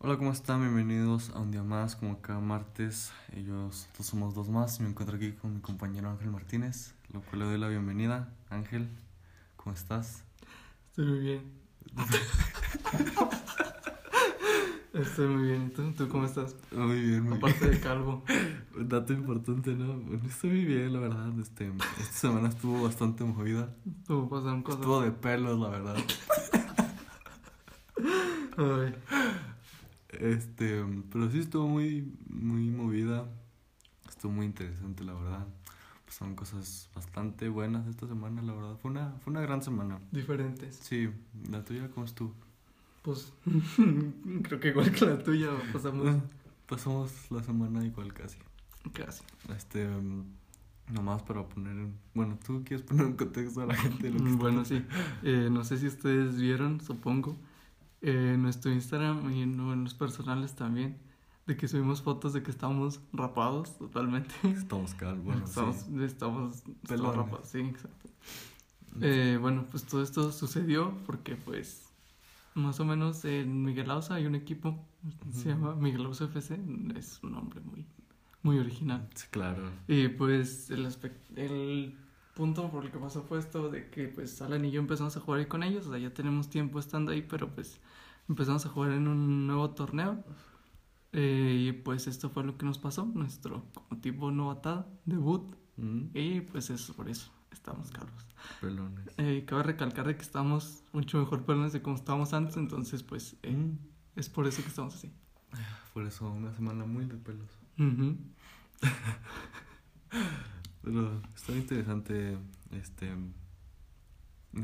Hola, ¿cómo están? Bienvenidos a un día más, como cada martes. Ellos, nosotros somos dos más. y Me encuentro aquí con mi compañero Ángel Martínez, lo cual le doy la bienvenida. Ángel, ¿cómo estás? Estoy muy bien. Estoy muy bien. ¿Y tú? ¿Tú cómo estás? Muy bien, muy Aparte de calvo. Un dato importante, ¿no? Bueno, estoy muy bien, la verdad. Este, esta semana estuvo bastante movida. Pasaron cosas. Estuvo de pelos, la verdad. Ay. Este, pero sí estuvo muy, muy movida. Estuvo muy interesante, la verdad. Pasaron cosas bastante buenas esta semana, la verdad. Fue una, fue una gran semana. Diferentes. Sí, la tuya, ¿cómo estuvo? Pues creo que igual que la tuya pasamos Pasamos la semana igual casi. casi. Este, nomás para poner, en- bueno, tú quieres poner en contexto a la gente lo que está- Bueno, sí. Eh, no sé si ustedes vieron, supongo, eh, en nuestro Instagram y en, en los personales también, de que subimos fotos de que estamos rapados totalmente. Estamos calvos, bueno, estamos, sí. estamos, rapados, sí, exacto. Eh, bueno, pues todo esto sucedió porque pues más o menos en Miguel Ausa hay un equipo, se llama Miguel Ausa FC, es un nombre muy, muy original. Sí, claro. Y pues el, el punto por el que pasó fue esto de que pues Alan y yo empezamos a jugar ahí con ellos, o sea, ya tenemos tiempo estando ahí, pero pues empezamos a jugar en un nuevo torneo. Eh, y pues esto fue lo que nos pasó, nuestro como tipo novatada, debut, Mm, y pues eso, por eso estamos calvos. Pelones. Eh, cabe recalcar de que estamos mucho mejor pelones de como estábamos antes, entonces pues eh, Mm, es por eso que estamos así. Por eso, una semana muy de pelos. Ujú. Pero está interesante, este...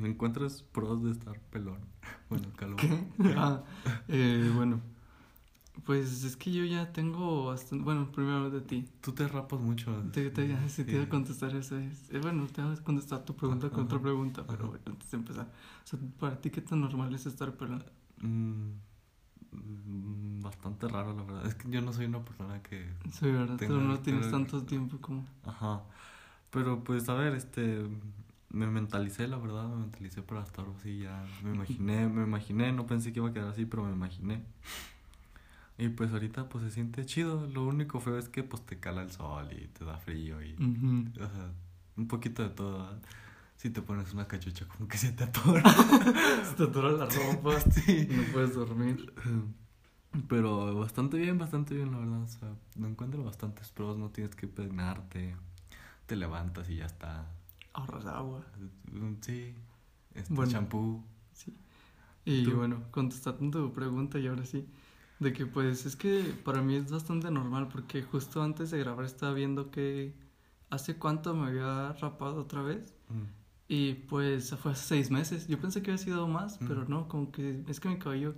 ¿Me encuentras pros de estar pelón? Bueno, calvo. Ah, eh, bueno, pues es que yo ya tengo bastante, bueno, primero de ti. Tú te rapas mucho. Te, te, sí, si te sí. iba a contestar eso. es- eh, bueno, te voy a contestar tu pregunta con otra pregunta, pero bueno, antes de empezar. O sea, para ti, ¿qué tan normal es estar pelón? Mm, mm, bastante raro, la verdad. Es que yo no soy una persona que... Sí, ¿verdad? Tú no tienes tanto tiempo como... Ajá. Pero pues, a ver, este... Me mentalicé, la verdad, me mentalicé para estar así ya. Me imaginé, me imaginé, no pensé que iba a quedar así, pero me imaginé. Y pues ahorita pues se siente chido. Lo único feo es que pues te cala el sol y te da frío y... O sea, un poquito de todo. ¿verdad? Si te pones una cachucha como que se te atora. Se te atora la ropa, Sí. no puedes dormir. Pero bastante bien, bastante bien, la verdad. O sea, no encuentro bastantes pros, no tienes que peinarte. Te levantas y ya está. Ahorras agua. Mm, Sí. Este Bueno. champú. Sí. Y ¿Tú? bueno, contestando tu pregunta y ahora sí, de que pues es que para mí es bastante normal porque justo antes de grabar estaba viendo que hace cuánto me había rapado otra vez Mm, y pues fue hace seis meses. Yo pensé que había sido más, Mm. pero no, como que es que mi cabello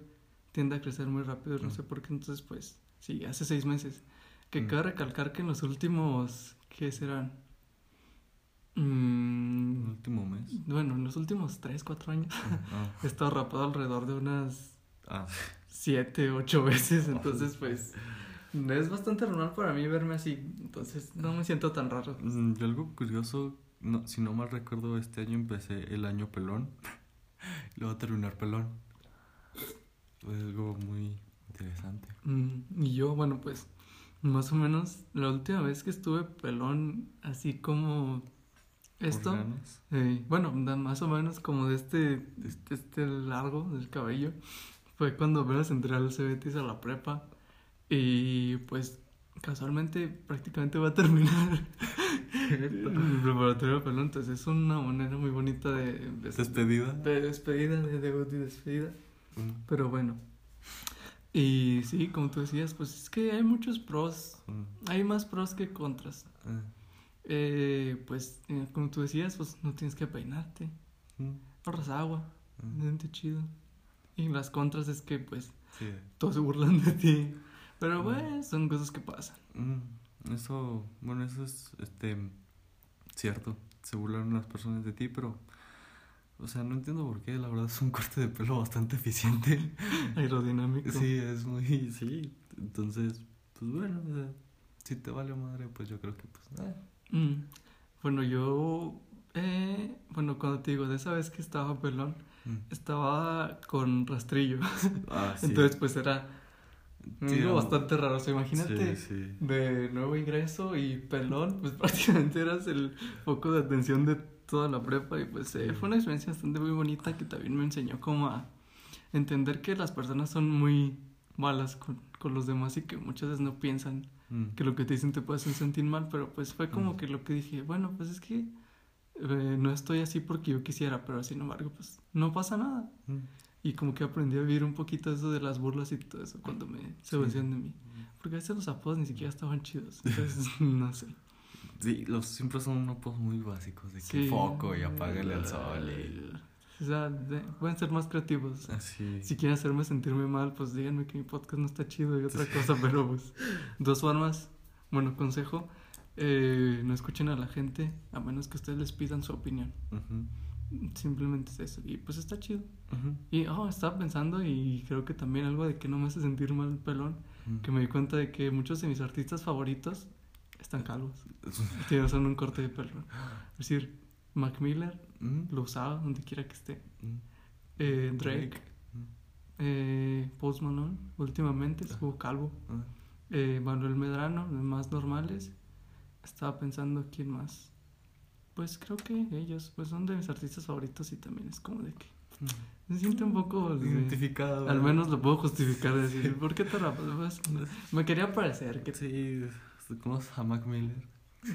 tiende a crecer muy rápido, no Mm. sé por qué, entonces pues sí, hace seis meses. Que Mm. cabe recalcar que en los últimos, ¿qué serán? Mm, El último mes. bueno, en los últimos tres, cuatro años. Ah, He estado rapado alrededor de unas ah, siete, ocho veces, entonces pues es bastante normal para mí verme así, entonces no me siento tan raro. Mm, Yo algo curioso, no, si no mal recuerdo, este año empecé el año pelón. y Luego a terminar pelón. Fue algo muy interesante. Mm, y yo, bueno, pues más o menos la última vez que estuve pelón, así como ¿Por esto, eh, bueno, más o menos como de este, de este, este largo del cabello, fue cuando apenas entré al Cebetis a la prepa y pues casualmente prácticamente va a terminar mi preparatoria pelón, entonces es una manera muy bonita de, de, ¿Despedida? de despedida, de debut y despedida. Mm, Pero bueno. Y sí, como tú decías, pues es que hay muchos pros. mm, Hay más pros que contras. ah, Eh, pues, eh, como tú decías, pues no tienes que peinarte. mm, Ahorras agua. mm. Siente chido. Y las contras es que, pues, Sí. todos se burlan de ti. Pero, Mm. bueno, son cosas que pasan. Mm, Eso, bueno, eso es este cierto. Se burlaron las personas de ti, pero o sea, no entiendo por qué, la verdad es un corte de pelo bastante eficiente. Aerodinámico. sí, es muy sí. Entonces, pues bueno, o sea, si te vale madre, pues yo creo que pues eh. Mm. Bueno, yo. Eh, bueno, cuando te digo, de esa vez que estaba pelón, Mm. estaba con rastrillo. Ah, sí. Entonces, pues era Algo bastante raro. O sea, imagínate Sí, sí. de nuevo ingreso y pelón, pues prácticamente eras el foco de atención de toda la prepa. Y pues eh, fue una experiencia bastante muy bonita que también me enseñó como a entender que las personas son muy malas con, con los demás y que muchas veces no piensan Mm. que lo que te dicen te puede hacer sentir mal, pero pues fue como Mm. que lo que dije, bueno, pues es que eh, no estoy así porque yo quisiera, pero sin embargo, pues no pasa nada. Mm. Y como que aprendí a vivir un poquito eso de las burlas y todo eso cuando me se Sí. decían de mí. Porque a veces los apodos ni siquiera estaban chidos. Entonces, no sé. Sí, los siempre son apodos muy básicos de que Sí. foco y apágale al sol. y- O sea, de- pueden ser más creativos. Así. Si quieren hacerme sentirme mal, pues díganme que mi podcast no está chido y otra cosa, pero pues dos formas. Bueno, consejo, eh, no escuchen a la gente a menos que ustedes les pidan su opinión. Simplemente es eso. Y pues está chido. Y oh, estaba pensando y creo que también algo de que no me hace sentir mal el pelón, que me di cuenta de que muchos de mis artistas favoritos están calvos. Tienen un corte de pelo. Es decir, Mac Miller Mm, lo usaba donde quiera que esté. mm, Eh, Drake, mm, eh, Post Malone, últimamente estuvo calvo. ah, Eh, Manuel Medrano, los más normales. Estaba pensando quién más. Pues creo que ellos, pues son de mis artistas favoritos y también es como de que se siente un poco de- Identificado. Al menos lo puedo justificar, decir, ¿por qué te rapas? Pues, me quería parecer que Sí, ¿conoces a Mac Miller?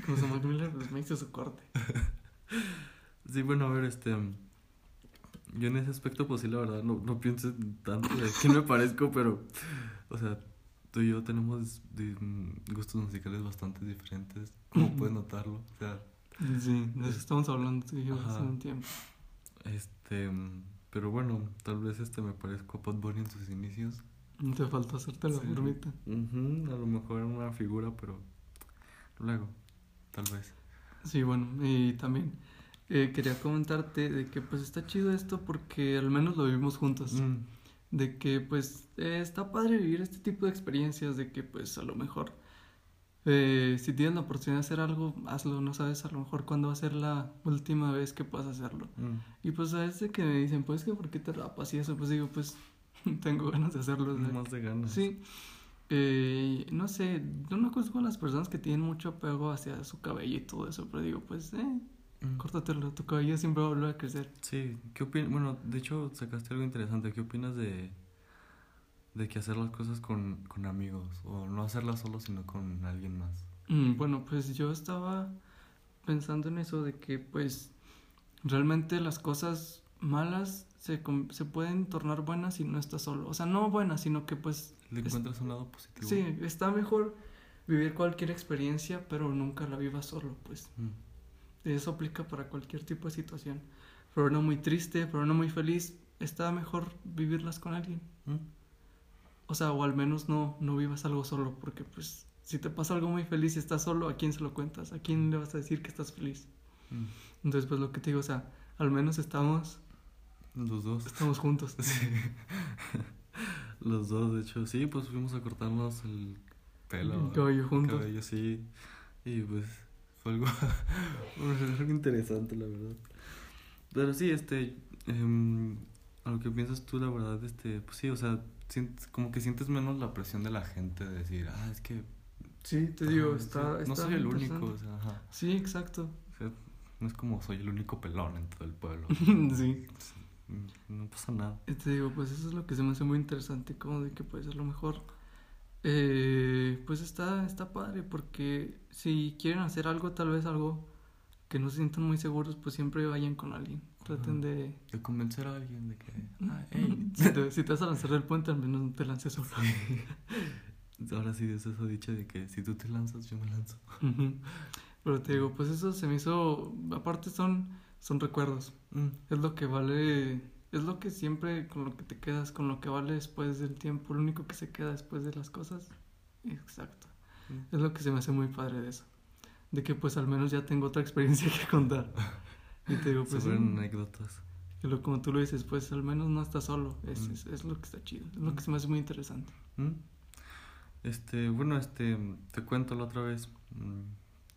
como su Mac Miller pues, me hizo su corte. Sí, bueno, a ver, este. Yo en ese aspecto, pues sí, la verdad, no, no pienso tanto de quién me parezco, pero. O sea, tú y yo tenemos gustos musicales bastante diferentes, como puedes notarlo. O sea, Sí, de eso estamos hablando tú y yo hace un tiempo. este. Pero bueno, tal vez este me parezco a Pat Bunny en sus inicios. Te faltó hacerte la Sí. formita. A lo mejor era una figura, pero. Luego, tal vez. Sí, bueno, y también eh, quería comentarte de que pues está chido esto porque al menos lo vivimos juntos. Mm, De que pues eh, está padre vivir este tipo de experiencias, de que pues a lo mejor eh, si tienes la oportunidad de hacer algo, hazlo, no sabes a lo mejor cuándo va a ser la última vez que puedas hacerlo. mm. Y pues a veces que me dicen, pues que por qué te rapas y eso, pues digo, pues tengo ganas de hacerlo. Más de ganas. Sí. Eh, no sé, yo no conozco a las personas que tienen mucho apego hacia su cabello y todo eso, pero digo, pues, eh, Mm. córtatelo, tu cabello siempre va a volver a crecer. Sí, ¿qué opinas? Bueno, de hecho sacaste algo interesante. ¿Qué opinas de, de que hacer las cosas con, con amigos? O no hacerlas solo, sino con alguien más. Mm, bueno, pues yo estaba pensando en eso de que, pues, realmente las cosas malas se, se pueden tornar buenas si no estás solo. O sea, no buenas, sino que, pues, ¿Le Es- encuentras un lado positivo? sí, está mejor vivir cualquier experiencia, pero nunca la vivas solo, pues. Mm, Eso aplica para cualquier tipo de situación. Pero no muy triste, pero no muy feliz, está mejor vivirlas con alguien. mm, O sea, o al menos no, no vivas algo solo, porque pues si te pasa algo muy feliz y estás solo, ¿a quién se lo cuentas? ¿A quién le vas a decir que estás feliz? mm. Entonces, pues lo que te digo, o sea, al menos estamos, Los dos. estamos juntos. Sí. Los dos, de hecho, sí, pues fuimos a cortarnos el pelo. El cabello el juntos. cabello, sí. Y pues fue algo, algo interesante, la verdad. Pero sí, este, em, a lo que piensas tú, la verdad, este, pues sí, o sea, sientes- como que sientes menos la presión de la gente de decir, ah, es que... Sí, te digo, ah, está, No soy el único, o sea, ajá. Sí, exacto. O sea, no es como soy el único pelón en todo el pueblo. sí. No pasa nada. Y te digo, pues eso es lo que se me hace muy interesante, como de que pues a lo mejor, eh, pues está, está padre, porque si quieren hacer algo, tal vez algo que no se sientan muy seguros, pues siempre vayan con alguien. Traten Ajá. de... De convencer a alguien de que, ah, hey. Si te, si te vas a lanzar del puente, al menos no te lances solo. Ahora sí es eso dicho de que si tú te lanzas, yo me lanzo. Pero te digo, pues eso se me hizo, aparte son, son recuerdos. Mm, Es lo que vale, es lo que siempre con lo que te quedas, con lo que vale después del tiempo, lo único que se queda después de las cosas. Exacto. mm. Es lo que se me hace muy padre de eso. De que pues al menos ya tengo otra experiencia que contar. Y te digo, pues Sobre sí, anécdotas. y lo, como tú lo dices, pues al menos no estás solo. Es, Mm. es, es lo que está chido. Es lo que se me hace muy interesante. ¿Mm? Este, bueno, este, te cuento la otra vez.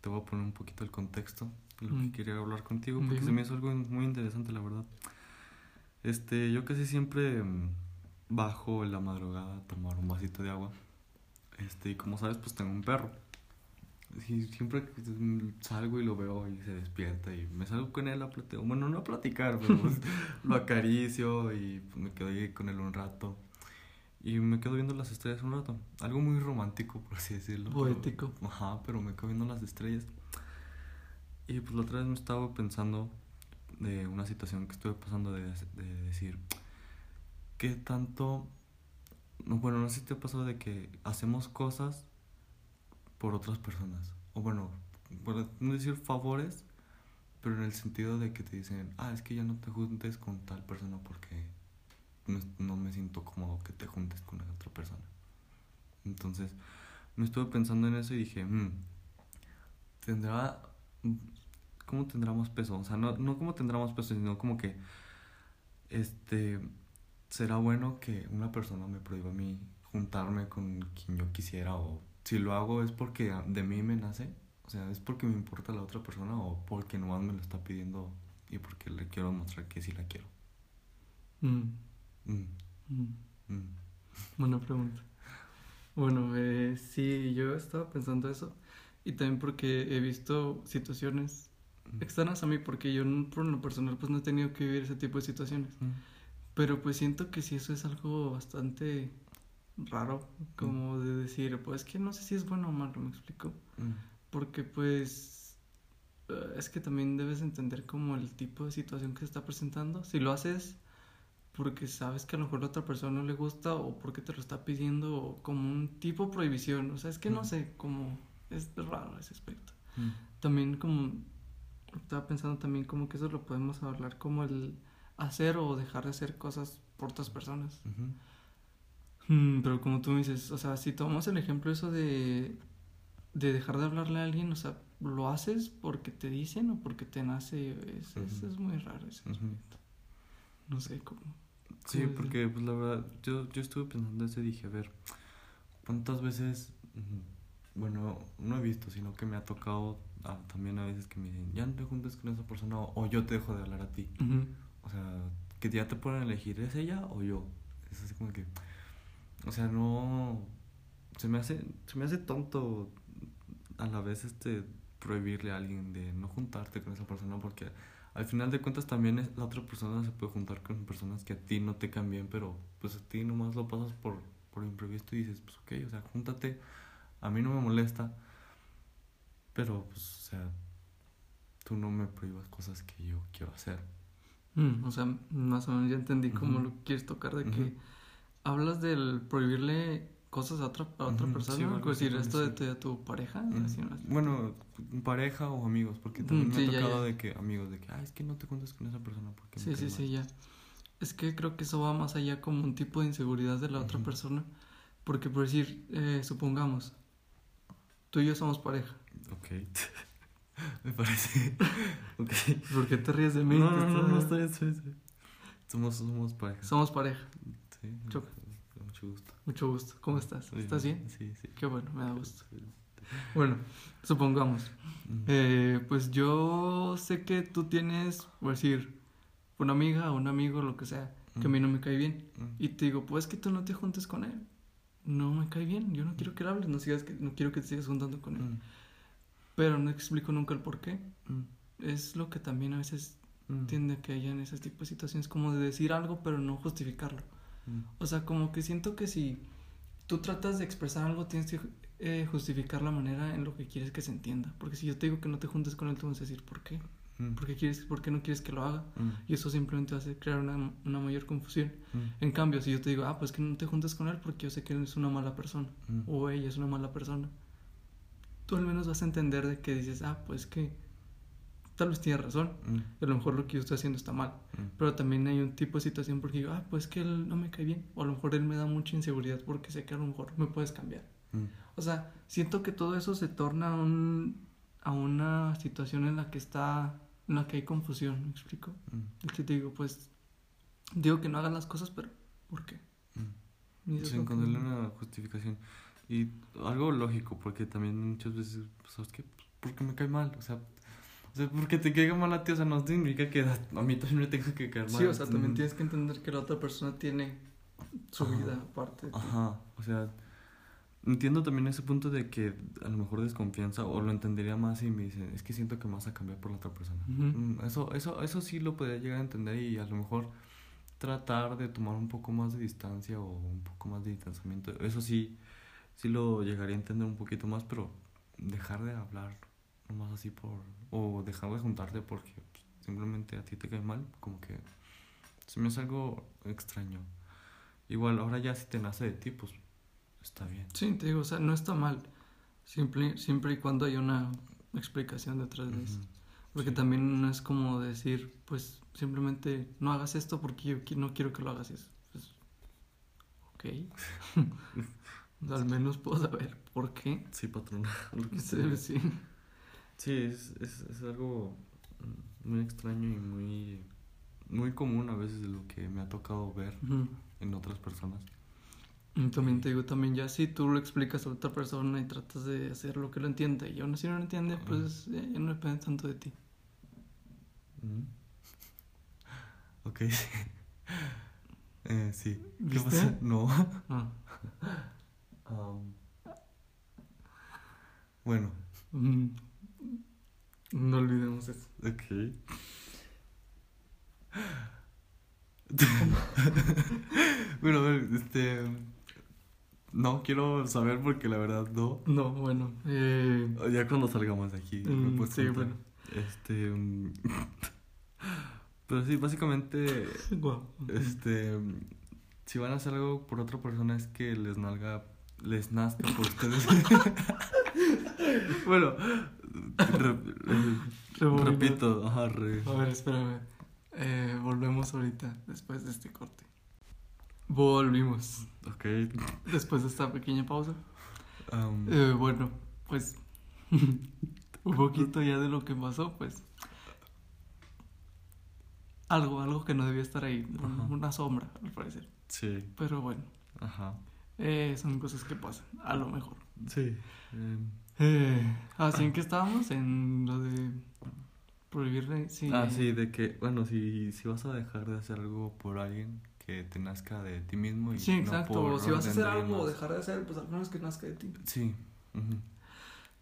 Te voy a poner un poquito el contexto lo Mm. que quería hablar contigo porque Dime. se me hizo algo muy interesante, la verdad. Este, yo casi siempre mm, bajo en la madrugada a tomar un vasito de agua. Este, y como sabes, pues tengo un perro. Y siempre que salgo y lo veo y se despierta y me salgo con él a platicar. Bueno, no a platicar, pero pues, lo acaricio y pues, me quedo ahí con él un rato. Y me quedo viendo las estrellas un rato. Algo muy romántico, por así decirlo. Poético. Pero, ajá, pero me quedo viendo las estrellas. Y pues la otra vez me estaba pensando de una situación que estuve pasando de, de decir, ¿qué tanto... No, bueno, no sé si te pasado de que hacemos cosas por otras personas. O bueno, por no decir favores, pero en el sentido de que te dicen, ah, es que ya no te juntes con tal persona porque no me siento cómodo que te juntes con otra persona. Entonces, me estuve pensando en eso y dije, mmm, tendrá, ¿cómo tendrá más peso? O sea, no, no cómo tendrá más peso, sino como que, este, será bueno que una persona me prohíba a mí juntarme con quien yo quisiera o si lo hago es porque de mí me nace, o sea, es porque me importa la otra persona o porque nomás me lo está pidiendo y porque le quiero mostrar que sí la quiero. Mm. Mm. Mm. Mm. Buena pregunta. Bueno, eh, sí, yo estaba pensando eso. Y también porque he visto situaciones externas a mí, porque yo por lo personal pues no he tenido que vivir ese tipo de situaciones. Pero pues siento que sí eso es algo bastante raro, como de decir, pues que no sé si es bueno o malo, me explico. Porque pues eh, es que también debes entender como el tipo de situación que se está presentando. Si lo haces porque sabes que a lo mejor a otra persona no le gusta o porque te lo está pidiendo como un tipo prohibición. O sea, es que no sé, como es raro ese aspecto. También como estaba pensando también como que eso lo podemos hablar como el hacer o dejar de hacer cosas por otras personas. Mm, pero como tú me dices, o sea, si tomamos el ejemplo eso de, de dejar de hablarle a alguien, o sea, ¿lo haces porque te dicen o porque te nace? Es, es, muy raro ese aspecto. No sé cómo. Sí, porque pues la verdad, yo, yo estuve pensando eso y dije, a ver, ¿cuántas veces, mm, bueno, no he visto, sino que me ha tocado también a veces que me dicen, ya no te juntes con esa persona o, yo te dejo de hablar a ti? O sea, que ya te pueden elegir, ¿es ella o yo? Es así como que, o sea, no, se me hace, se me hace tonto a la vez este prohibirle a alguien de no juntarte con esa persona porque al final de cuentas también es, la otra persona se puede juntar con personas que a ti no te cambian, pero pues a ti nomás lo pasas por, por imprevisto y dices, pues ok, o sea, júntate, a mí no me molesta, pero pues, o sea, tú no me prohíbas cosas que yo quiero hacer. Mm, o sea, más o menos ya entendí cómo lo quieres tocar, de que hablas del prohibirle cosas a otra, a otra persona, sí, decir esto de, tu pareja. bueno, pareja o amigos, porque también me ha tocado de que amigos, de que, ah, es que no te cuentas con esa persona porque Sí, sí, sí, ya. Es que creo que eso va más allá como un tipo de inseguridad de la otra persona, porque por decir, eh, supongamos, tú y yo somos pareja. Ok. me parece. ok. ¿Por qué te ríes de mí? No, no, no, no, estoy, estoy, Somos, somos pareja. Somos pareja. Sí. Choca. Mucho gusto. Mucho gusto. ¿Cómo estás? ¿Estás bien? Sí, sí. Qué bueno, me da gusto. Bueno, supongamos. Eh, pues yo sé que tú tienes, por decir, una amiga o un amigo, lo que sea, que a mí no me cae bien. Y te digo, pues que tú no te juntes con él. No me cae bien. Yo no quiero que le hables. No, sigas que, no quiero que te sigas juntando con él. Pero no explico nunca el por qué. Es lo que también a veces tiende a que haya en ese tipo de situaciones, como de decir algo, pero no justificarlo. Mm. O sea, como que siento que si tú tratas de expresar algo, tienes que eh, justificar la manera en lo que quieres que se entienda. Porque si yo te digo que no te juntes con él, tú vas a decir, ¿por qué? Mm. ¿Por, qué quieres, ¿Por qué no quieres que lo haga? Mm. Y eso simplemente va a crear una, una mayor confusión. En cambio, si yo te digo, ah, pues que no te juntes con él porque yo sé que él es una mala persona o ella es una mala persona, tú al menos vas a entender de que dices, ah, pues que tal vez tiene razón, mm. a lo mejor lo que yo estoy haciendo está mal, mm. pero también hay un tipo de situación porque digo, ah, pues que él no me cae bien, o a lo mejor él me da mucha inseguridad porque sé que a lo mejor me puedes cambiar. Mm. O sea, siento que todo eso se torna un, a una situación en la que está, en la que hay confusión, ¿me explico? Es que te digo, pues, digo que no hagan las cosas, pero ¿por qué? Sin encontrarle una justificación. Y algo lógico, porque también muchas veces, pues, ¿sabes qué? Porque me cae mal, o sea, o sea, porque te caiga mal a ti, o sea, no significa que a mí también me tenga que caer mal. Sí, o sea, también tienes que entender que la otra persona tiene su Ajá. vida aparte. de ti. Ajá, o sea, entiendo también ese punto de que a lo mejor desconfianza o lo entendería más si me dicen, es que siento que me vas a cambiar por la otra persona. Mm, Eso, eso, eso sí lo podría llegar a entender y a lo mejor tratar de tomar un poco más de distancia o un poco más de distanciamiento. Eso sí, sí lo llegaría a entender un poquito más, pero dejar de hablar nomás así por... o dejar de juntarte porque pues, simplemente a ti te cae mal, como que se me hace algo extraño. Igual, ahora ya si te nace de ti, pues está bien. Sí, te digo, o sea, no está mal. Siempre, siempre y cuando haya una explicación detrás de eso. Porque Sí. también no es como decir, pues simplemente no hagas esto porque yo no quiero que lo hagas. Es, pues, ok. Al menos puedo saber por qué. Sí, patrón. lo que Sí, sea. sí. Sí, es, es, es algo mm, muy extraño y muy, muy común a veces de lo que me ha tocado ver en otras personas. También te digo, también ya si tú lo explicas a otra persona y tratas de hacer lo que lo entiende y aún así no lo entiende, pues ya, ya no depende tanto de ti. Ujú. Ok, sí. Eh, sí. ¿Qué pasa? No. Ah. Am, bueno, Mm. No olvidemos eso. ok. bueno, a ver, este... No, quiero saber porque la verdad no. No, bueno. Eh, Ya cuando salgamos de aquí. me Mm, sí, contar. bueno. Este. mm, Pero sí, básicamente. Este. Si van a hacer algo por otra persona, es que les nalga. Les nazca por ustedes. bueno. re- re- Rebobina. repito, ajá, re- A ver, espérame. Eh, volvemos ahorita, después de este corte. Volvimos. Ok. Después de esta pequeña pausa. am, Eh, bueno, pues. un poquito ya de lo que pasó, pues. Algo, algo que no debía estar ahí. Una sombra, al parecer. sí, Pero bueno, ajá. eh, son cosas que pasan, a lo mejor. Sí. Eh, así en que estábamos en lo de prohibirle. Sí, Ah, sí, de que, bueno, si, si vas a dejar de hacer algo por alguien que te nazca de ti mismo y Sí, no exacto. por o si vas a hacer algo o dejar de hacer, pues al menos que nazca de ti. Sí.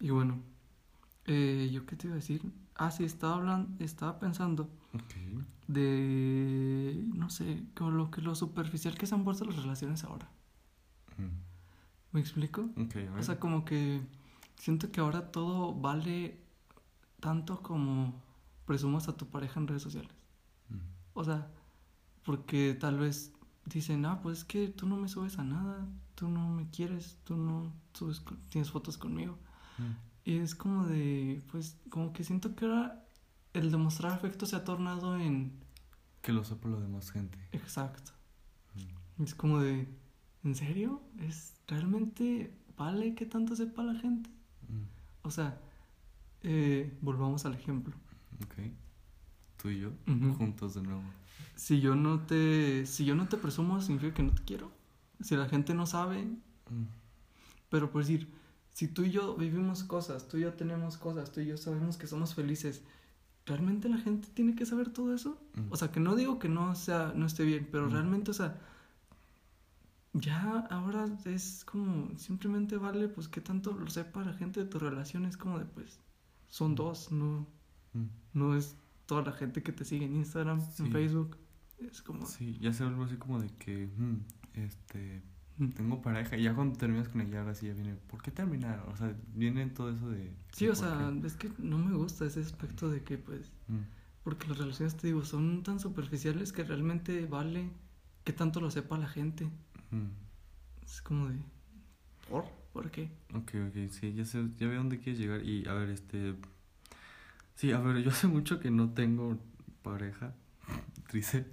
Y bueno, eh, ¿yo qué te iba a decir? Ah, sí, estaba hablando, estaba pensando de, no sé, con lo que lo superficial que se han vuelto las relaciones ahora. Mm. ¿Me explico? O sea, como que siento que ahora todo vale tanto como presumas a tu pareja en redes sociales. Mm. O sea, porque tal vez dicen, ah, pues es que tú no me subes a nada, tú no me quieres, tú no subes, con- tienes fotos conmigo. Mm. Y es como de, pues, como que siento que ahora el demostrar afecto se ha tornado en Que lo sepa lo demás gente. exacto. Mm. Es como de, ¿en serio? ¿Es realmente vale que tanto sepa la gente? Mm. O sea, eh, volvamos al ejemplo. Ok. Tú y yo, juntos de nuevo. Si yo no te, si yo no te presumo, significa que no te quiero. Si la gente no sabe, Mm. pero por decir, si tú y yo vivimos cosas, tú y yo tenemos cosas, tú y yo sabemos que somos felices, ¿realmente la gente tiene que saber todo eso? Mm. O sea, que no digo que no sea, no esté bien, pero Mm. realmente, o sea, ya ahora es como, simplemente vale, pues, que tanto lo sepa la gente de tu relación, es como de, pues, son dos, no, no es toda la gente que te sigue en Instagram, Sí. en Facebook, es como, Sí, ya se vuelve así como de que, mm, este, mm. tengo pareja. Y ya cuando terminas con ella, ahora sí ya viene, ¿por qué terminaron? O sea, viene todo eso de. sí, de o sea, qué. es que no me gusta ese aspecto de que, pues, Mm. porque las relaciones, te digo, son tan superficiales que realmente vale que tanto lo sepa la gente, Mm. es como de, ¿por? ¿Por qué? Ok, ok, sí, ya sé, ya veo dónde quieres llegar. Y a ver, este. Sí, a ver, yo hace mucho que no tengo pareja. Triste.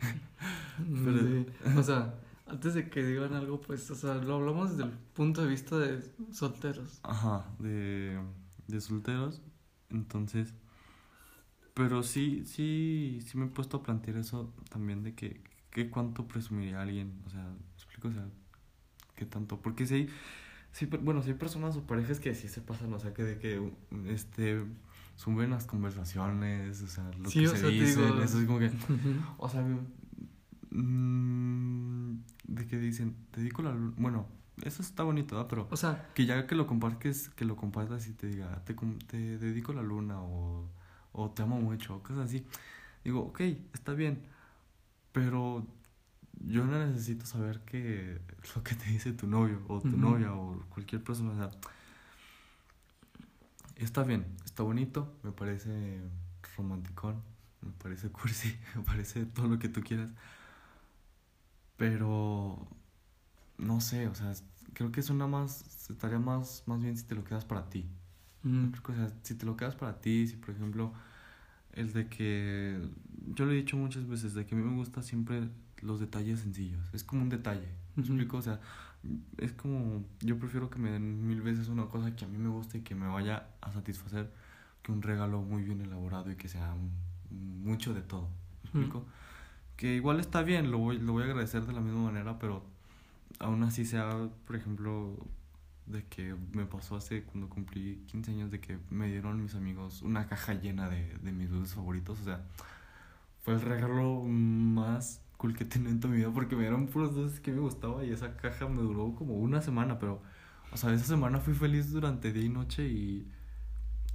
Pero- De- o sea, antes de que digan algo, pues, o sea, lo hablamos desde el punto de vista de solteros. Ajá, de, de solteros. Entonces. Pero sí, sí, sí me he puesto a plantear eso también de que, que cuánto presumiría alguien. O sea, ¿me explico? O sea, qué tanto. Porque si hay, sí, bueno, si hay personas o parejas que sí se pasan, o sea, que de que, este, suben las conversaciones, o sea, lo Sí, que se sea, dicen, digo- eso es como que, o sea, mm, de que dicen, te dedico la luna. Bueno, eso está bonito, ¿verdad? Pero O sea, que ya que lo compartes, que lo compartas y te diga, te, te dedico la luna o, o te amo mucho, o cosas así. Digo, ok, está bien, pero yo no necesito saber que lo que te dice tu novio o tu Ujú. novia o cualquier persona, o sea, está bien, está bonito, me parece romanticón, me parece cursi, me parece todo lo que tú quieras, pero no sé, o sea, creo que es una más, estaría más, más bien si te lo quedas para ti. mm, O sea, si te lo quedas para ti, si por ejemplo, el de que, yo lo he dicho muchas veces, de que a mí me gusta siempre los detalles sencillos, es como un detalle, ¿me explico? O sea, es como, yo prefiero que me den mil veces una cosa que a mí me guste y que me vaya a satisfacer que un regalo muy bien elaborado y que sea mucho de todo, ¿me explico? Que igual está bien, lo voy, lo voy a agradecer de la misma manera, pero aún así sea, por ejemplo, de que me pasó hace cuando cumplí 15 años de que me dieron mis amigos una caja llena de, de mis dulces favoritos, o sea, fue el regalo más cool que he tenido en toda mi vida porque me dieron puros dulces que me gustaba y esa caja me duró como una semana, pero, o sea, esa semana fui feliz durante día y noche y,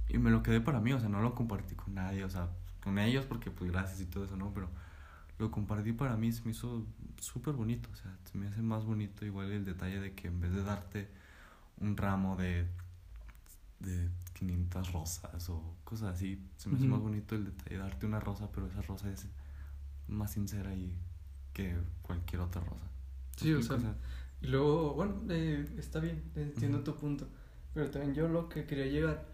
y me lo quedé para mí, o sea, no lo compartí con nadie, o sea, con ellos porque pues gracias y todo eso, ¿no? Pero lo compartí para mí, se me hizo súper bonito, o sea, se me hace más bonito igual el detalle de que en vez de darte un ramo de, de 500 rosas o cosas así, se me hace Ujú. más bonito el detalle de darte una rosa, pero esa rosa es más sincera y que cualquier otra rosa. ¿Me Sí, o sea, Y luego, bueno, eh, está bien, entiendo tu punto. Pero también yo lo que quería llegar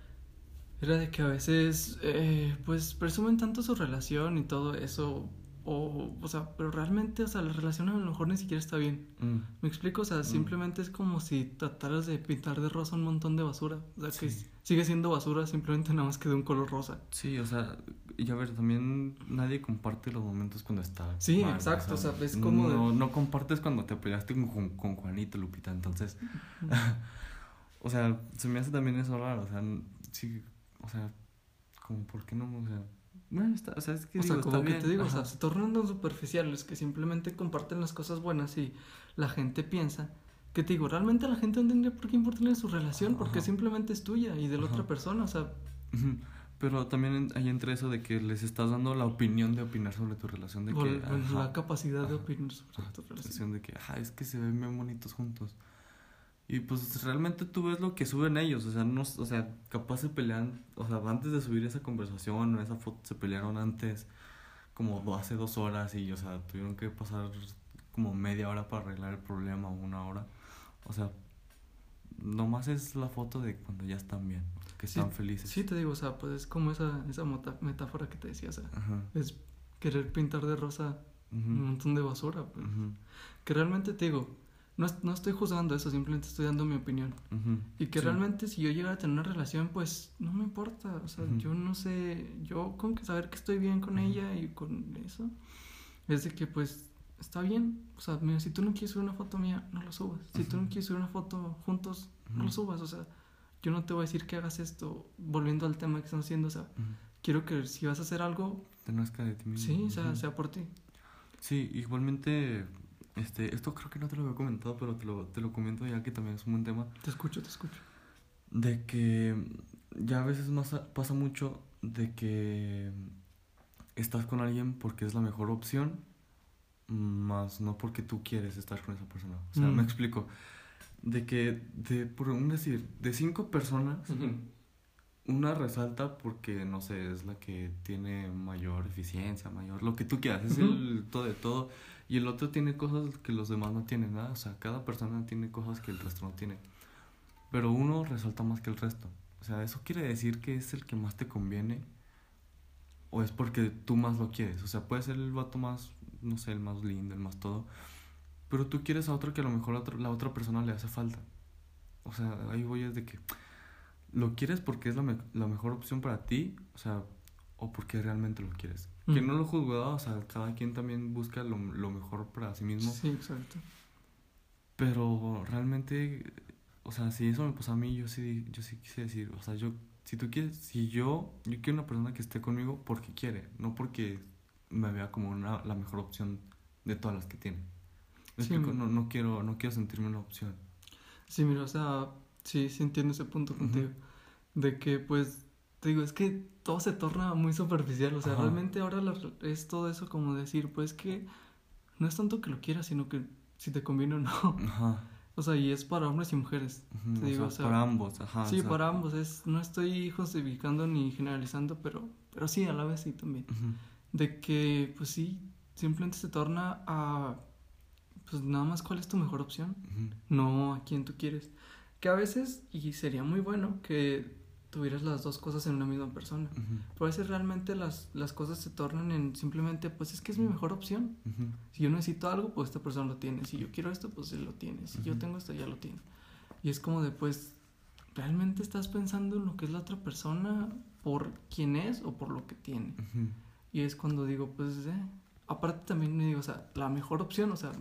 era de que a veces, eh, pues, presumen tanto su relación y todo eso. O, o sea, pero realmente, o sea, la relación a lo mejor ni siquiera está bien. Mm, ¿Me explico? O sea, Mm. simplemente es como si trataras de pintar de rosa un montón de basura. O sea, que sigue siendo basura, simplemente nada más que de un color rosa. Sí, o sea, y a ver, también nadie comparte los momentos cuando está. Sí, mal, exacto, o sea, es como de- No, no compartes cuando te peleaste con, con, Juanito, Lupita, entonces. o sea, se me hace también eso raro, o sea, sí, o sea, como, ¿por qué no? O sea, bueno, está, o sea, es que O digo, sea, está como que bien, te digo, o ajá. sea, se tornan tan superficiales que simplemente comparten las cosas buenas y la gente piensa que te digo, realmente a la gente no tendría por qué importarle su relación porque Ajá. simplemente es tuya y de la Ajá. otra persona, o sea. Pero también hay entre eso de que les estás dando la opinión de opinar sobre tu relación, de que. ajá, la capacidad de ajá. opinar sobre Ajá, tu la relación. de que, ah, es que se ven bien bonitos juntos. Y pues realmente tú ves lo que suben ellos, o sea, no, o sea, capaz se pelean, o sea, antes de subir esa conversación o esa foto se pelearon antes, como hace dos horas y, o sea, tuvieron que pasar como media hora para arreglar el problema o una hora. O sea, nomás es la foto de cuando ya están bien, que Sí, están felices. Sí, te digo, o sea, pues es como esa, esa metáfora que te decía, o sea, Ajá. es querer pintar de rosa ujú, un montón de basura, pues. ujú, Que realmente te digo, no, no estoy juzgando eso, simplemente estoy dando mi opinión. Y que sí. realmente si yo llegara a tener una relación, pues no me importa. O sea, yo no sé, yo con que saber que estoy bien con ella y con eso, es de que pues está bien. O sea, mira, si tú no quieres subir una foto mía, no la subas. Si tú no quieres subir una foto juntos, no Ujú. subas. O sea, yo no te voy a decir que hagas esto, volviendo al tema que están haciendo. O sea, quiero que si vas a hacer algo, Te nazca de ti mismo. sí, o sea, sea por ti. Sí, igualmente, este, esto creo que no te lo había comentado, pero te lo, te lo comento ya que también es un buen tema, Te escucho, te escucho. de que ya a veces más pasa mucho de que estás con alguien porque es la mejor opción, más no porque tú quieres estar con esa persona. O sea, Mm. me explico. De que, de, por un decir, de cinco personas, una resalta porque, no sé, es la que tiene mayor eficiencia, mayor, lo que tú quieras, es el todo de todo. Y el otro tiene cosas que los demás no tienen, nada. O sea, cada persona tiene cosas que el resto no tiene. Pero uno resalta más que el resto. O sea, ¿eso quiere decir que es el que más te conviene? ¿O es porque tú más lo quieres? O sea, puede ser el vato más, no sé, el más lindo, el más todo. Pero tú quieres a otro que a lo mejor a otro- la otra persona le hace falta. O sea, ahí voy es de que lo quieres porque es la, me- la mejor opción para ti, o sea, o porque realmente lo quieres. Que Mm. no lo juzgo, o sea, cada quien también busca lo, lo mejor para sí mismo. Sí, exacto. Pero realmente, o sea, si eso me pasa a mí, yo sí, yo sí quise decir, o sea, yo, si tú quieres, si yo, yo quiero una persona que esté conmigo porque quiere, no porque me vea como una, la mejor opción de todas las que tiene. Me Sí. explico, no, no quiero, no quiero sentirme una opción. Sí, mira, o sea, sí, sí entiendo ese punto contigo. De que, pues, te digo, es que todo se torna muy superficial. O sea, Ajá. realmente ahora la- es todo eso como decir, pues que no es tanto que lo quieras, sino que si te conviene o no. Ajá. O sea, y es para hombres y mujeres. Te digo, o sea, para ambos, ajá. sí, o sea, para ambos. Es, no estoy justificando ni generalizando, pero, pero sí, a la vez sí también. De que, pues sí, simplemente se torna a, pues nada más cuál es tu mejor opción, no a quién tú quieres. Que a veces, y sería muy bueno que tuvieras las dos cosas en una misma persona. ujú, Pero a veces realmente las, las cosas se tornan en simplemente, pues es que es mi mejor opción. ujú, Si yo necesito algo, pues esta persona lo tiene. Si yo quiero esto, pues él lo tiene. Si yo Ujú. tengo esto, ya lo tiene. Y es como de, pues, ¿realmente estás pensando en lo que es la otra persona por quién es o por lo que tiene? Y es cuando digo, pues, eh. aparte también me digo, o sea, la mejor opción, o sea,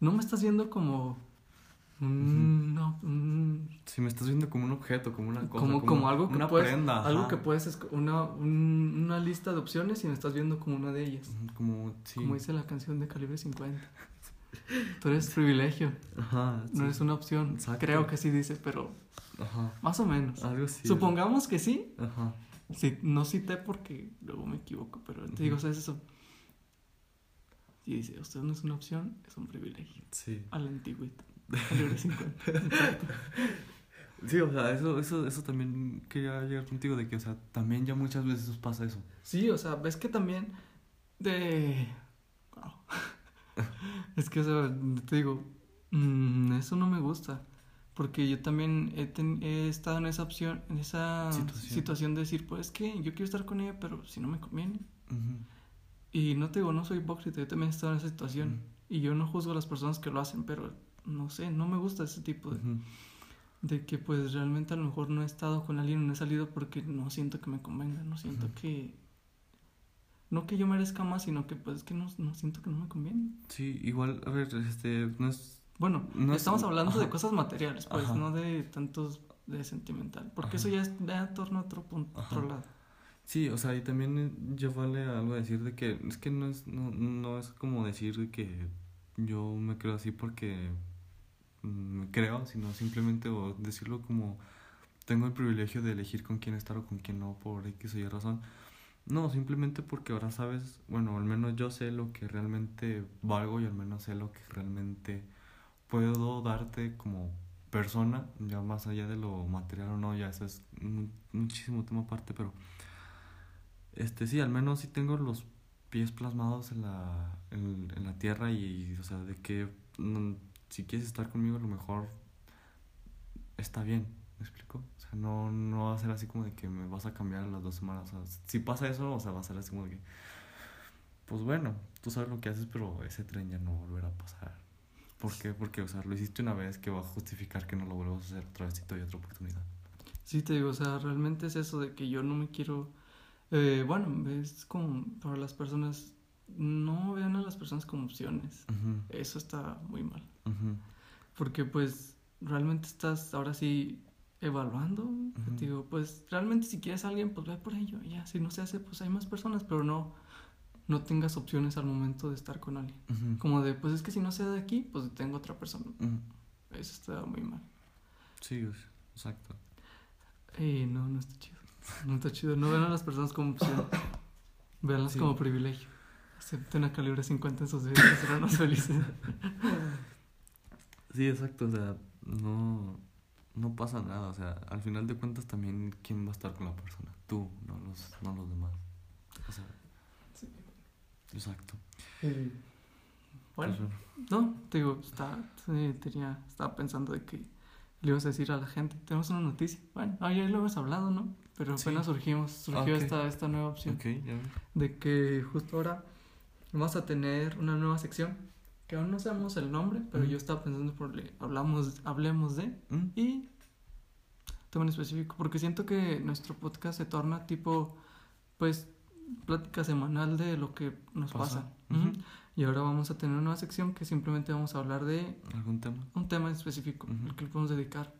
no me estás viendo como un, no, un- Si me estás viendo como un objeto, como una cosa, como, como algo que una puedes, prenda, ajá. algo que puedes, una, un- una lista de opciones y me estás viendo como una de ellas. Como, sí. Como dice la canción de Calibre 50. Tú eres privilegio, Ajá, no eres una opción. Exacto. Creo que sí dice, pero Ajá, más o menos. algo. Supongamos que sí. Ajá. Sí, no cité porque luego me equivoco, pero te digo, o sea, es eso. Y dice, usted no es una opción, es un privilegio. Sí. A la antigüita. Calibre 50. Exacto. Sí, o sea, eso, eso, eso también quería llegar contigo de que, o sea, también ya muchas veces os pasa eso. Sí, o sea, ves que también de... Wow. es que, o sea, te digo, mm, eso no me gusta. Porque yo también he, ten- he estado en esa opción, en esa Situación. situación. de decir, pues es que yo quiero estar con ella, pero si no me conviene. Ujú, Y no te digo, no soy hipócrita, yo también he estado en esa situación. ujú, Y yo no juzgo a las personas que lo hacen, pero no sé, no me gusta ese tipo de, de que pues realmente a lo mejor no he estado con alguien, no he salido porque no siento que me convenga, no siento que... No que yo merezca más, sino que pues es que no, no siento que no me conviene. Sí, igual, a ver, este, no es... Bueno, No es- estamos hablando de cosas materiales, pues, Ajá. no de tantos de sentimental, porque Ajá. eso ya es ya torna a otro punto, otro lado. Sí, o sea, y también eh, ya vale algo decir de que es que no es, no, no es como decir de que yo me creo así porque creo, sino simplemente o decirlo como tengo el privilegio de elegir con quién estar o con quién no por X o Y razón. No, simplemente porque ahora sabes, bueno, al menos yo sé lo que realmente valgo y al menos sé lo que realmente puedo darte como persona, ya más allá de lo material o no, ya eso es muchísimo tema aparte, pero este sí, al menos sí tengo los pies plasmados en la, en, en la tierra y, o sea, de que mm, si quieres estar conmigo, a lo mejor está bien, ¿me explico? O sea, no, no va a ser así como de que me vas a cambiar a las dos semanas. O sea, si pasa eso, o sea, va a ser así como de que, pues bueno, tú sabes lo que haces, pero ese tren ya no volverá a pasar. ¿Por qué? Porque, o sea, lo hiciste una vez que va a justificar que no lo vuelvas a hacer otra vez y te doy otra oportunidad. Sí, te digo, o sea, realmente es eso de que yo no me quiero... eh, bueno, es como para las personas, no vean a las personas como opciones. Ujú, Eso está muy mal. Porque pues realmente estás ahora sí evaluando. Te Digo, pues realmente si quieres a alguien, pues ve por ello. Ya, si no se hace, pues hay más personas, pero no, no tengas opciones al momento de estar con alguien. Como de, pues es que si no se da de aquí, pues tengo otra persona. Eso está muy mal. Sí, sea, exacto. Y no, no está chido. No está chido. No vean a las personas como opción. Veanlas Sí. como privilegio. Acepten a calibre 50 en sus vidas y serán más felices. Sí, exacto, o sea, no, no pasa nada, o sea, al final de cuentas también quién va a estar con la persona, tú, no los, no los demás. O sea, Sí. exacto. Bueno, Pues, no, te digo, está, sí, tenía, estaba pensando de que le ibas a decir a la gente, tenemos una noticia. Bueno, ah, ya lo hemos hablado, ¿no? Pero Sí. apenas surgimos, surgió esta, esta nueva opción. ya. De que justo ahora vamos a tener una nueva sección, que aún no sabemos el nombre, pero Ujú. yo estaba pensando por le- hablamos, hablemos de, Mm, y tema en específico, porque siento que nuestro podcast se torna tipo, pues, plática semanal de lo que nos pasa. Pasa. Y ahora vamos a tener una sección que simplemente vamos a hablar de ¿Algún tema? un tema en específico, Ujú. el que le podemos dedicar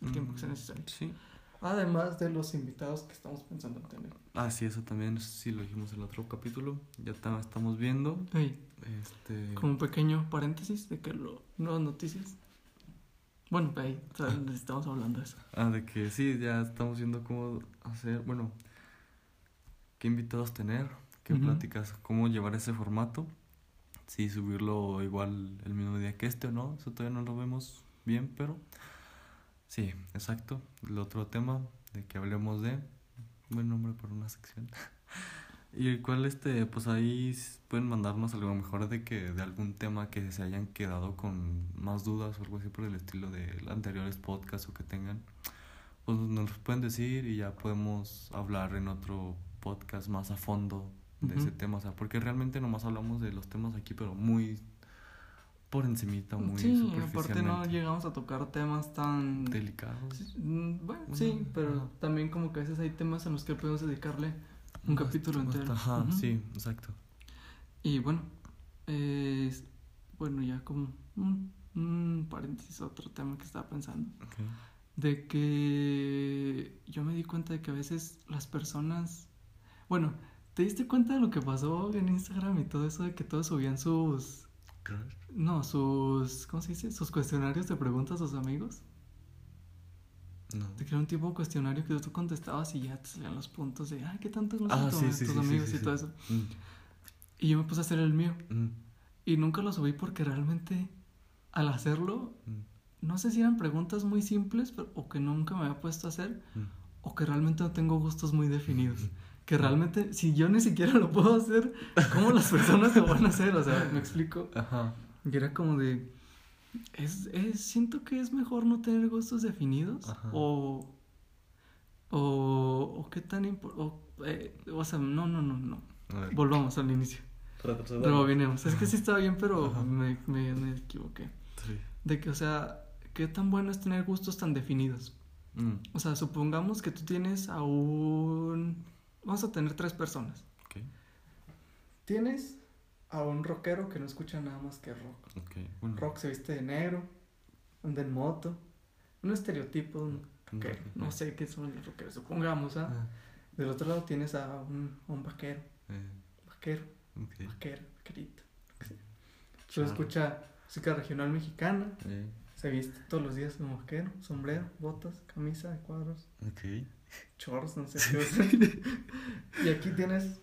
el tiempo que sea Mm, necesario. Sí. Además de los invitados que estamos pensando en tener. Ah, sí, eso también sí lo dijimos en el otro capítulo. Ya ta- estamos viendo. Ey, Este. como un pequeño paréntesis de que lo, nuevas noticias. Bueno, ahí o sea, estamos hablando de eso. Ah, de que sí, ya estamos viendo cómo hacer, bueno, qué invitados tener, qué Ujú. pláticas, cómo llevar ese formato. Sí, subirlo igual el mismo día que este o no, eso todavía no lo vemos bien, pero sí, exacto. El otro tema de que hablemos de, buen nombre para una sección. y el cual, este, pues ahí pueden mandarnos algo mejor de que de algún tema que se hayan quedado con más dudas o algo así por el estilo de anteriores podcasts o que tengan pues nos los pueden decir y ya podemos hablar en otro podcast más a fondo de ese Ujú. tema, o sea, porque realmente nomás hablamos de los temas aquí, pero muy por encimita, muy sí, aparte no llegamos a tocar temas tan... delicados. Sí, mm, Bueno, sí, pero también como que a veces hay temas en los que podemos dedicarle un capítulo entero. Ajá, sí, exacto. Y bueno, es- bueno, ya como un, un paréntesis otro tema que estaba pensando. Ok. De que yo me di cuenta de que a veces las personas... Bueno, ¿te diste cuenta de lo que pasó en Instagram y todo eso de que todos subían sus... Crush. No, sus... ¿Cómo se dice? Sus cuestionarios de preguntas a sus amigos. No. Te creó un tipo de cuestionario que tú contestabas y ya te salían los puntos de, ah, ¿qué tanto Ah, tus sí, sí, sí, sí, amigos y todo eso? Mm, Y yo me puse a hacer el mío. mm, Y nunca lo subí porque realmente al hacerlo, mm, no sé si eran preguntas muy simples pero- o que nunca me había puesto a hacer mm. o que realmente no tengo gustos muy definidos. Que realmente, si yo ni siquiera lo puedo hacer, ¿cómo las personas lo van a hacer? O sea, me explico. Ajá. Y era como de, es, es- siento que es mejor no tener gustos definidos Ajá. o, o, o qué tan importante, o sea, no, no, no, no. Volvamos al inicio. Retrocedamos. Rebobinemos. Es que sí estaba bien, pero me, me, me equivoqué. Sí. De que, o sea, qué tan bueno es tener gustos tan definidos. Mm, O sea, supongamos que tú tienes a un... Vamos a tener tres personas. ok, Tienes a un rockero que no escucha nada más que rock. ok. Bueno, Rock se viste de negro, anda en moto. Un estereotipo, un un rockero. rock, No sé qué son los rockeros, supongamos, ¿ah? Ah, Del otro lado tienes a un, a un vaquero, eh, vaquero, vaquero, vaquerito. Solo escucha música regional mexicana, Eh, se viste todos los días como vaquero, sombrero, botas, camisa de cuadros, ok. chorros, no sé qué y aquí tienes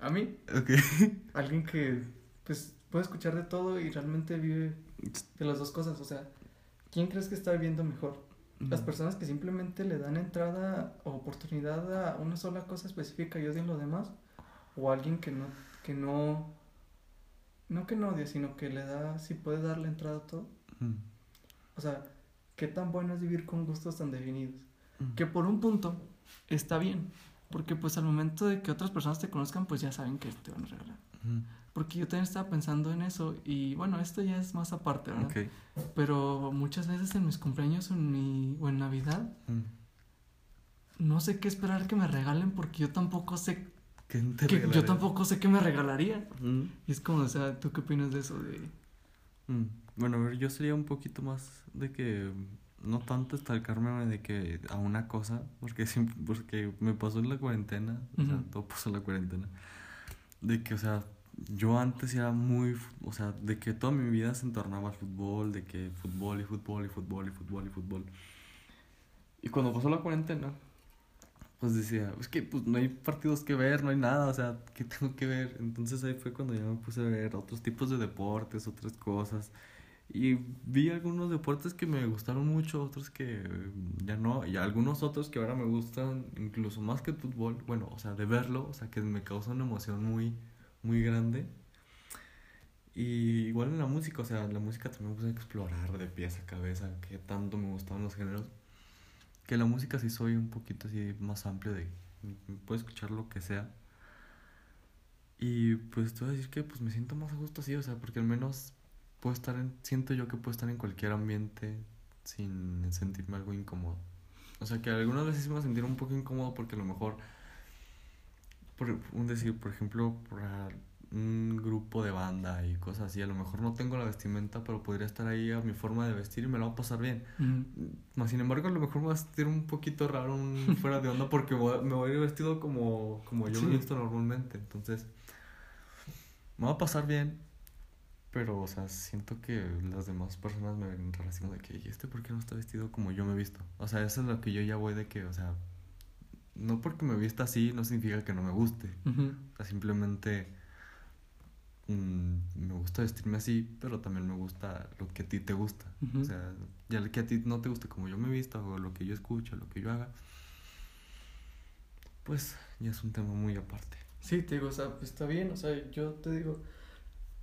a mí, Ok. alguien que pues puede escuchar de todo y realmente vive de las dos cosas. O sea, ¿quién crees que está viviendo mejor? Las personas que simplemente le dan entrada o oportunidad a una sola cosa específica y odian lo demás, o alguien que no, que no, no que no odia, sino que le da, si puede darle entrada a todo. Mm, O sea, ¿qué tan bueno es vivir con gustos tan definidos? mm. Que por un punto está bien, porque pues al momento de que otras personas te conozcan, pues ya saben que te van a regalar. Porque yo también estaba pensando en eso y bueno, esto ya es más aparte, ¿verdad? Pero muchas veces en mis cumpleaños o en, mi, o en Navidad no sé qué esperar que me regalen porque yo tampoco sé ¿Qué te que yo tampoco sé qué me regalaría. Mm, Y es como, o sea, ¿tú qué opinas de eso? De... Bueno, a ver, yo sería un poquito más de que no tanto estalcarme de que a una cosa, porque porque me pasó en la cuarentena, o sea, todo pasó en la cuarentena, de que, o sea, yo antes era muy, o sea, de que toda mi vida se entornaba al fútbol, de que fútbol y fútbol y fútbol y fútbol y fútbol. Y cuando pasó la cuarentena, pues decía, es que pues no hay partidos que ver, no hay nada, o sea, ¿qué tengo que ver? Entonces ahí fue cuando ya me puse a ver otros tipos de deportes, otras cosas. Y vi algunos deportes que me gustaron mucho, otros que eh, ya no, y algunos otros que ahora me gustan incluso más que el fútbol, bueno, o sea, de verlo, o sea, que me causa una emoción muy, muy grande. Y igual en la música, o sea, la música también me puse a explorar de pies a cabeza qué tanto me gustaban los géneros. Que la música sí soy un poquito así más amplio de, mm, puedo escuchar lo que sea. Y pues te voy a decir que pues me siento más a gusto así, o sea, porque al menos puedo estar en, siento yo que puedo estar en cualquier ambiente sin sentirme algo incómodo. O sea, que algunas veces me sentir un poco incómodo porque a lo mejor, por un decir, por ejemplo, para un grupo de banda y cosas así. A lo mejor no tengo la vestimenta, pero podría estar ahí a mi forma de vestir y me la voy a pasar bien. Más sin embargo, a lo mejor me va a sentir un poquito raro, un fuera de onda, porque me voy a ir vestido como, como yo me Sí. he visto normalmente. Entonces, me va a pasar bien, pero, o sea, siento que las demás personas me ven raro así como de que, ¿y este por qué no está vestido como yo me visto? O sea, eso es lo que yo ya voy de que, o sea, no porque me vista así no significa que no me guste. O sea, simplemente mm, me gusta vestirme así, pero también me gusta lo que a ti te gusta. O sea, ya que a ti no te guste como yo me vista o lo que yo escucho, lo que yo haga, pues ya es un tema muy aparte. Sí, te digo, o sea, pues está bien, o sea, yo te digo,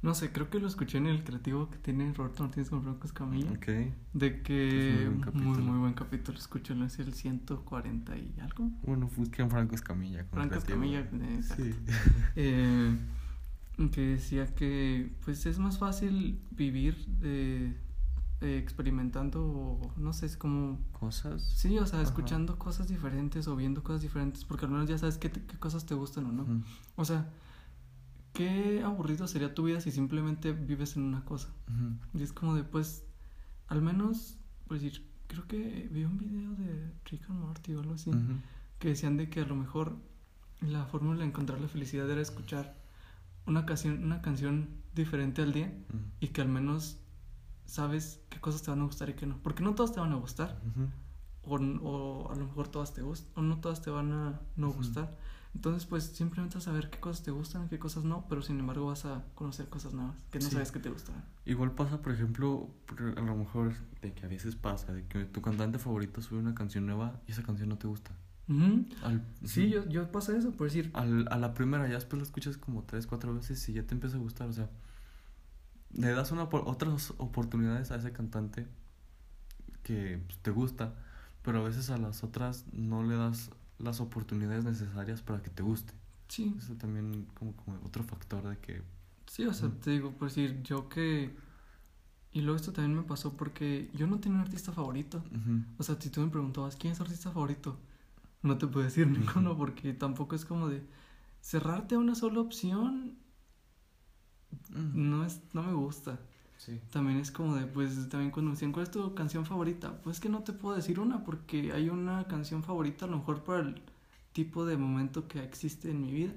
no sé, creo que lo escuché en el creativo que tiene Roberto Martínez con Franco Escamilla, Ok. de que Es muy buen muy, muy buen capítulo, es el 140 y algo. Bueno, busquen Franco Escamilla. con Franco. Escamilla, eh. Sí. Eh, que decía que pues es más fácil vivir eh, eh, experimentando no sé, es como Cosas. sí, o sea, Ajá. escuchando cosas diferentes o viendo cosas diferentes, porque al menos ya sabes qué, te- qué cosas te gustan o no. O sea, qué aburrido sería tu vida si simplemente vives en una cosa. Y es como de pues al menos por decir, creo que vi un video de Rick and Morty o algo así que decían de que a lo mejor la fórmula de encontrar la felicidad era escuchar una canción, una canción diferente al día y que al menos sabes qué cosas te van a gustar y qué no. Porque no todas te van a gustar, o, o a lo mejor todas te gustan, o no todas te van a no gustar. Entonces, pues simplemente vas a saber qué cosas te gustan, qué cosas no, pero sin embargo vas a conocer cosas nuevas que no Sí. sabes que te gustaban. Igual pasa, por ejemplo, a lo mejor de que a veces pasa, de que tu cantante favorito sube una canción nueva y esa canción no te gusta. Ujú. Al, Sí, ujú. yo, yo pasa eso, por decir, Al- a la primera, ya después la escuchas como tres, cuatro veces y ya te empieza a gustar. O sea, le das una, otras oportunidades a ese cantante que pues, te gusta, pero a veces a las otras no le das las oportunidades necesarias para que te guste. sí, Eso también como, como otro factor de que... Sí, o sea, te digo, por decir, yo que... Y luego esto también me pasó porque yo no tenía un artista favorito. O sea, si tú me preguntabas, ¿quién es tu artista favorito? No te puedo decir ninguno porque tampoco es como de... Cerrarte a una sola opción no es no me gusta. Sí. También es como de, pues, también cuando me decían, ¿cuál es tu canción favorita? Pues que no te puedo decir una porque hay una canción favorita a lo mejor para el tipo de momento que existe en mi vida.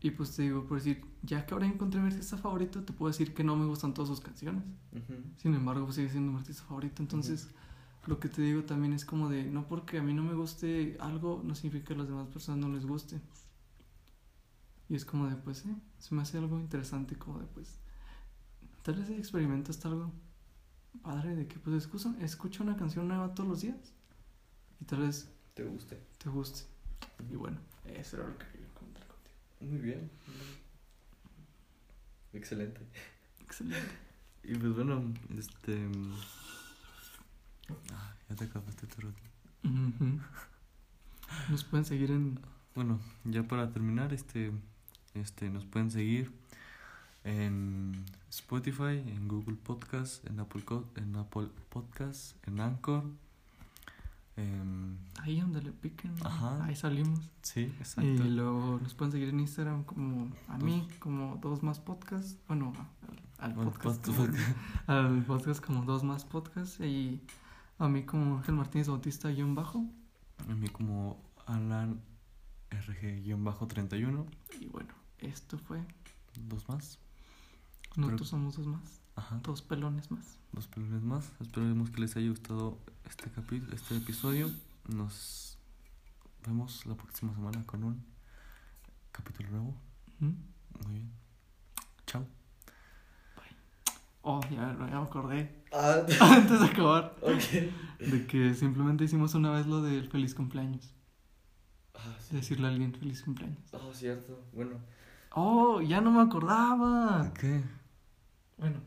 Y pues te digo, por decir, ya que ahora encontré mi artista favorito, te puedo decir que no me gustan todas sus canciones. Sin embargo, pues sigue siendo mi artista favorito. Entonces, lo que te digo también es como de, no porque a mí no me guste algo, no significa que a las demás personas no les guste. Y es como de, pues, eh, se me hace algo interesante, como de, pues, tal vez experimentaste algo padre de que, pues, escucha, escucha una canción nueva todos los días. Y tal vez ¿Te guste? te guste. Y bueno, eso era lo que quería comentar contigo. Muy bien. Excelente. Excelente. Y pues bueno, este... Ah, ya te acabaste tu. Ujú. Nos pueden seguir en Bueno, ya para terminar, este, este, nos pueden seguir en Spotify, en Google Podcast, en Apple, Co- en Apple Podcast, en Anchor. em, ahí donde le piquen. Ajá. Ahí salimos. sí, Y exacto. luego nos pueden seguir en Instagram como a mí, como dos más podcasts. Bueno, al, podcast. como, al podcast como dos más podcasts. Y a mí como Ángel Martínez Bautista guion bajo. A mí como Alan RG-31, Y bueno, esto fue. dos más. Nosotros somos dos más. Ajá, Dos pelones más. dos pelones más. Esperemos que les haya gustado este capi este episodio. Nos vemos la próxima semana con un capítulo nuevo. ¿Mm? Muy bien. Chao. Oh, ya, ya me acordé. Ah, Antes de acabar. ok. De que simplemente hicimos una vez lo del feliz cumpleaños. Ah, De decirle a alguien feliz cumpleaños. Oh, cierto. Bueno. Oh, ya no me acordaba. ¿Qué? Bueno.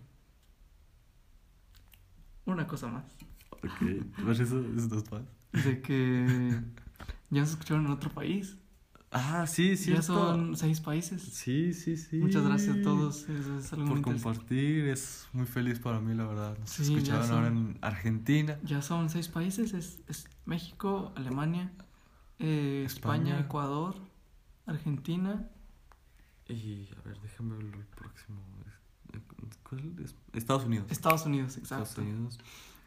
Una cosa más. Ok. ¿Pues eso es dos más? De que ya nos escucharon en otro país. Ah, sí, sí. ya son seis países. Sí, sí, sí. Muchas gracias a todos. Eso es algo Por muy compartir. Es muy feliz para mí, la verdad. Nos Sí, escucharon son- ahora en Argentina. Ya son seis países. Es, es México, Alemania, eh, España, España. Ecuador, Argentina Y a ver, déjame ver el próximo. Estados Unidos. Estados Unidos, exacto. Estados Unidos.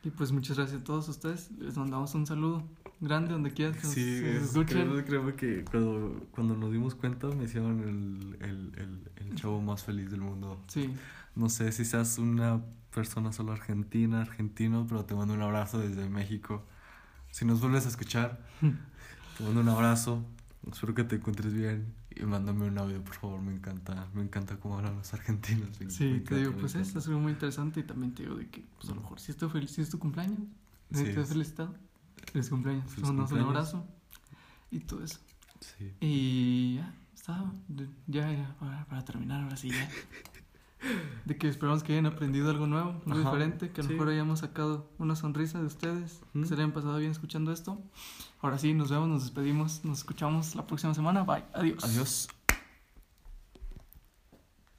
Y pues muchas gracias a todos ustedes. Les mandamos un saludo grande donde quieran que nos Sí, es- escuchen. creo, creo que cuando, cuando nos dimos cuenta me hicieron el, el, el, el chavo más feliz del mundo. Sí, No sé si seas una persona solo argentina, argentino, pero te mando un abrazo desde México. Si nos vuelves a escuchar, te mando un abrazo. Espero que te encuentres bien y mándame un audio, por favor. Me encanta, me encanta cómo hablan los argentinos. me- me sí, te digo, pues esto es algo muy interesante y también te digo de que, pues a lo mejor si, esto feliz, si es tu cumpleaños, Sí, te he es- felicitado. Feliz cumpleaños. Feliz mandamos un cumpleaños. abrazo y todo eso. Sí. Y ya, está, ya, ya, para, para terminar, ahora sí, ya. De que esperamos que hayan aprendido algo nuevo, muy Ajá, diferente, que a lo sí. mejor hayamos sacado una sonrisa de ustedes, que se le hayan pasado bien escuchando esto. Ahora sí, nos vemos, nos despedimos, nos escuchamos la próxima semana. Bye, adiós. Adiós.